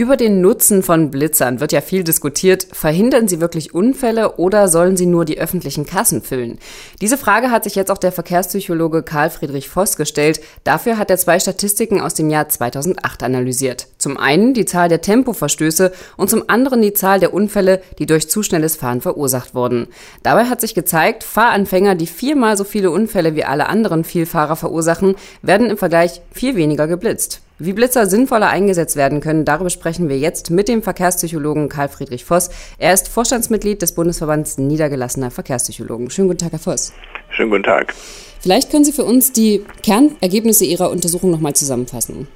Über den Nutzen von Blitzern wird ja viel diskutiert. Verhindern sie wirklich Unfälle oder sollen sie nur die öffentlichen Kassen füllen? Diese Frage hat sich jetzt auch der Verkehrspsychologe Karl Friedrich Voss gestellt. Dafür hat er zwei Statistiken aus dem Jahr 2008 analysiert. Zum einen die Zahl der Tempoverstöße und zum anderen die Zahl der Unfälle, die durch zu schnelles Fahren verursacht wurden. Dabei hat sich gezeigt, Fahranfänger, die viermal so viele Unfälle wie alle anderen Vielfahrer verursachen, werden im Vergleich viel weniger geblitzt. Wie Blitzer sinnvoller eingesetzt werden können, darüber sprechen wir jetzt mit dem Verkehrspsychologen Karl Friedrich Voss. Er ist Vorstandsmitglied des Bundesverbands niedergelassener Verkehrspsychologen. Schönen guten Tag, Herr Voss. Schönen guten Tag. Vielleicht können Sie für uns die Kernergebnisse Ihrer Untersuchung nochmal zusammenfassen.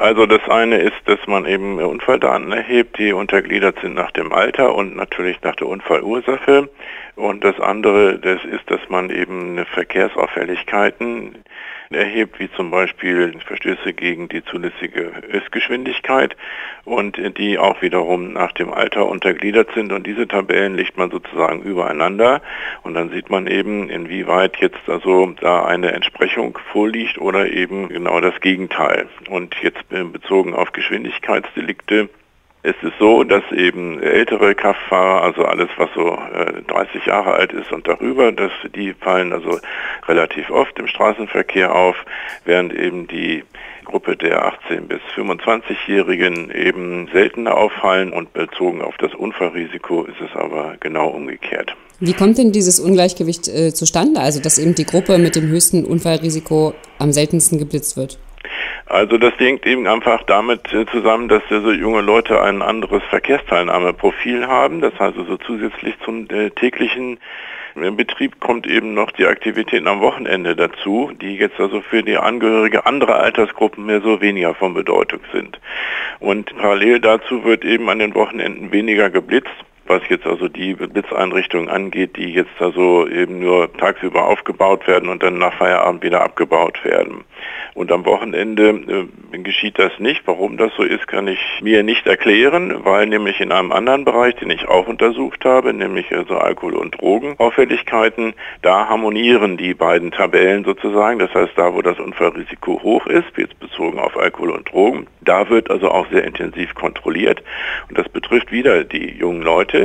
Also das eine ist, dass man eben Unfalldaten erhebt, die untergliedert sind nach dem Alter und natürlich nach der Unfallursache. Und das andere, das ist, dass man eben Verkehrsauffälligkeiten erhebt, wie zum Beispiel Verstöße gegen die zulässige Höchstgeschwindigkeit und die auch wiederum nach dem Alter untergliedert sind. Und diese Tabellen legt man sozusagen übereinander und dann sieht man eben, inwieweit jetzt also da eine Entsprechung vorliegt oder eben genau das Gegenteil. Und jetzt bezogen auf Geschwindigkeitsdelikte es ist so, dass eben ältere Kraftfahrer, also alles, was so äh, 30 Jahre alt ist und darüber, dass die fallen also relativ oft im Straßenverkehr auf, während eben die Gruppe der 18 bis 25-Jährigen eben seltener auffallen und bezogen auf das Unfallrisiko ist es aber genau umgekehrt. Wie kommt denn dieses Ungleichgewicht äh, zustande, also dass eben die Gruppe mit dem höchsten Unfallrisiko am seltensten geblitzt wird? Also das hängt eben einfach damit äh, zusammen, dass so junge Leute ein anderes Verkehrsteilnahmeprofil haben. Das heißt also zusätzlich zum äh, täglichen äh, Betrieb kommt eben noch die Aktivitäten am Wochenende dazu, die jetzt also für die Angehörige anderer Altersgruppen mehr so weniger von Bedeutung sind. Und parallel dazu wird eben an den Wochenenden weniger geblitzt was jetzt also die Blitzeinrichtungen angeht, die jetzt also eben nur tagsüber aufgebaut werden und dann nach Feierabend wieder abgebaut werden. Und am Wochenende äh, geschieht das nicht. Warum das so ist, kann ich mir nicht erklären, weil nämlich in einem anderen Bereich, den ich auch untersucht habe, nämlich also Alkohol- und Drogenauffälligkeiten, da harmonieren die beiden Tabellen sozusagen. Das heißt, da wo das Unfallrisiko hoch ist, jetzt bezogen auf Alkohol und Drogen, da wird also auch sehr intensiv kontrolliert. Und das betrifft wieder die jungen Leute.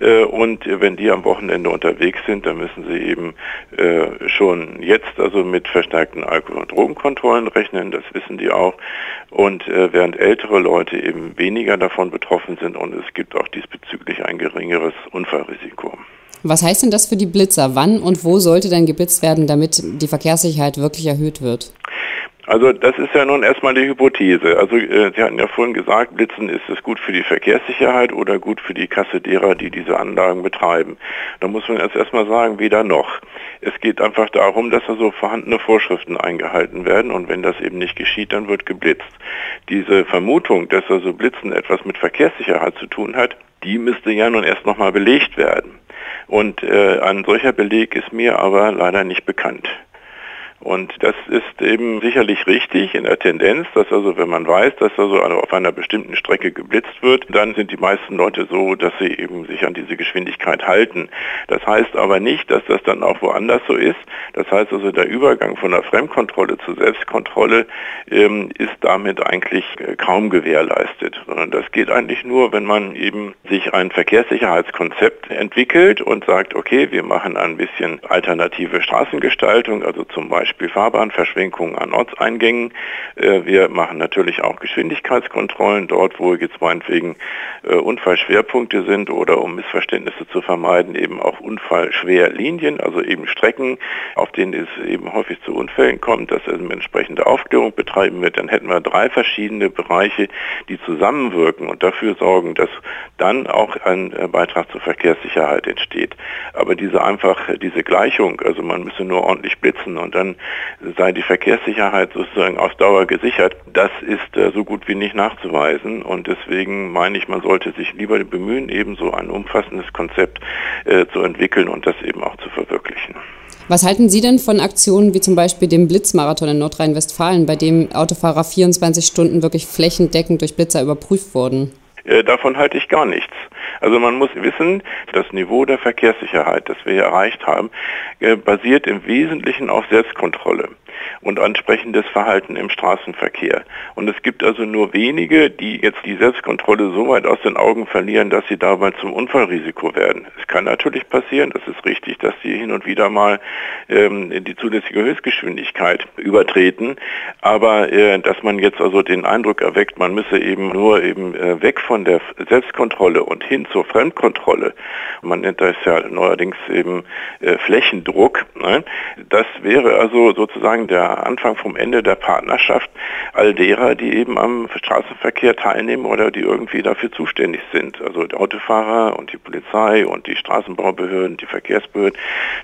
Äh, und wenn die am Wochenende unterwegs sind, dann müssen sie eben äh, schon jetzt also mit verstärkten Alkohol- und Drogenkontrollen rechnen. Das wissen die auch. Und äh, während ältere Leute eben weniger davon betroffen sind und es gibt auch diesbezüglich ein geringeres Unfallrisiko. Was heißt denn das für die Blitzer? Wann und wo sollte denn geblitzt werden, damit die Verkehrssicherheit wirklich erhöht wird? Also das ist ja nun erstmal die Hypothese. Also äh, Sie hatten ja vorhin gesagt, Blitzen ist es gut für die Verkehrssicherheit oder gut für die Kasse derer, die diese Anlagen betreiben. Da muss man jetzt erstmal sagen, weder noch. Es geht einfach darum, dass also vorhandene Vorschriften eingehalten werden und wenn das eben nicht geschieht, dann wird geblitzt. Diese Vermutung, dass also Blitzen etwas mit Verkehrssicherheit zu tun hat, die müsste ja nun erst nochmal belegt werden. Und äh, ein solcher Beleg ist mir aber leider nicht bekannt. Und das ist eben sicherlich richtig in der Tendenz, dass also wenn man weiß, dass also auf einer bestimmten Strecke geblitzt wird, dann sind die meisten Leute so, dass sie eben sich an diese Geschwindigkeit halten. Das heißt aber nicht, dass das dann auch woanders so ist. Das heißt also der Übergang von der Fremdkontrolle zur Selbstkontrolle ähm, ist damit eigentlich äh, kaum gewährleistet, sondern das geht eigentlich nur, wenn man eben sich ein Verkehrssicherheitskonzept entwickelt und sagt, okay, wir machen ein bisschen alternative Straßengestaltung, also zum Beispiel Beispiel Fahrbahnverschwenkungen an Ortseingängen. Äh, wir machen natürlich auch Geschwindigkeitskontrollen dort, wo jetzt meinetwegen äh, Unfallschwerpunkte sind oder um Missverständnisse zu vermeiden, eben auch Unfallschwerlinien, also eben Strecken, auf denen es eben häufig zu Unfällen kommt, dass also entsprechende Aufklärung betreiben wird. Dann hätten wir drei verschiedene Bereiche, die zusammenwirken und dafür sorgen, dass dann auch ein äh, Beitrag zur Verkehrssicherheit entsteht. Aber diese einfach, diese Gleichung, also man müsse nur ordentlich blitzen und dann sei die Verkehrssicherheit sozusagen auf Dauer gesichert. Das ist äh, so gut wie nicht nachzuweisen und deswegen meine ich, man sollte sich lieber bemühen, eben so ein umfassendes Konzept äh, zu entwickeln und das eben auch zu verwirklichen. Was halten Sie denn von Aktionen wie zum Beispiel dem Blitzmarathon in Nordrhein-Westfalen, bei dem Autofahrer 24 Stunden wirklich flächendeckend durch Blitzer überprüft wurden? Äh, davon halte ich gar nichts. Also man muss wissen, das Niveau der Verkehrssicherheit, das wir hier erreicht haben, äh, basiert im Wesentlichen auf Selbstkontrolle und ansprechendes Verhalten im Straßenverkehr. Und es gibt also nur wenige, die jetzt die Selbstkontrolle so weit aus den Augen verlieren, dass sie dabei zum Unfallrisiko werden. Es kann natürlich passieren, das ist richtig, dass sie hin und wieder mal ähm, die zulässige Höchstgeschwindigkeit übertreten, aber äh, dass man jetzt also den Eindruck erweckt, man müsse eben nur eben äh, weg von der Selbstkontrolle und hin zur Fremdkontrolle, man nennt das ja neuerdings eben äh, Flächendruck, ne? das wäre also sozusagen der Anfang vom Ende der Partnerschaft all derer, die eben am Straßenverkehr teilnehmen oder die irgendwie dafür zuständig sind. Also die Autofahrer und die Polizei und die Straßenbaubehörden, die Verkehrsbehörden,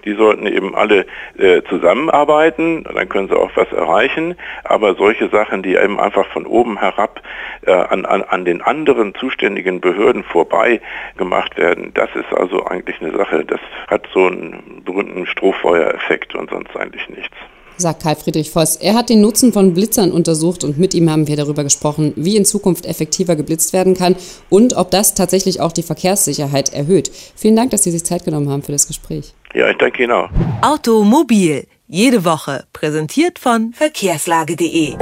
die sollten eben alle äh, zusammenarbeiten, dann können sie auch was erreichen. Aber solche Sachen, die eben einfach von oben herab äh, an, an, an den anderen zuständigen Behörden vorbei gemacht werden, das ist also eigentlich eine Sache, das hat so einen berühmten Strohfeuereffekt und sonst eigentlich nichts sagt Karl Friedrich Voss. Er hat den Nutzen von Blitzern untersucht und mit ihm haben wir darüber gesprochen, wie in Zukunft effektiver geblitzt werden kann und ob das tatsächlich auch die Verkehrssicherheit erhöht. Vielen Dank, dass Sie sich Zeit genommen haben für das Gespräch. Ja, ich danke Ihnen auch. Automobil, jede Woche, präsentiert von verkehrslage.de.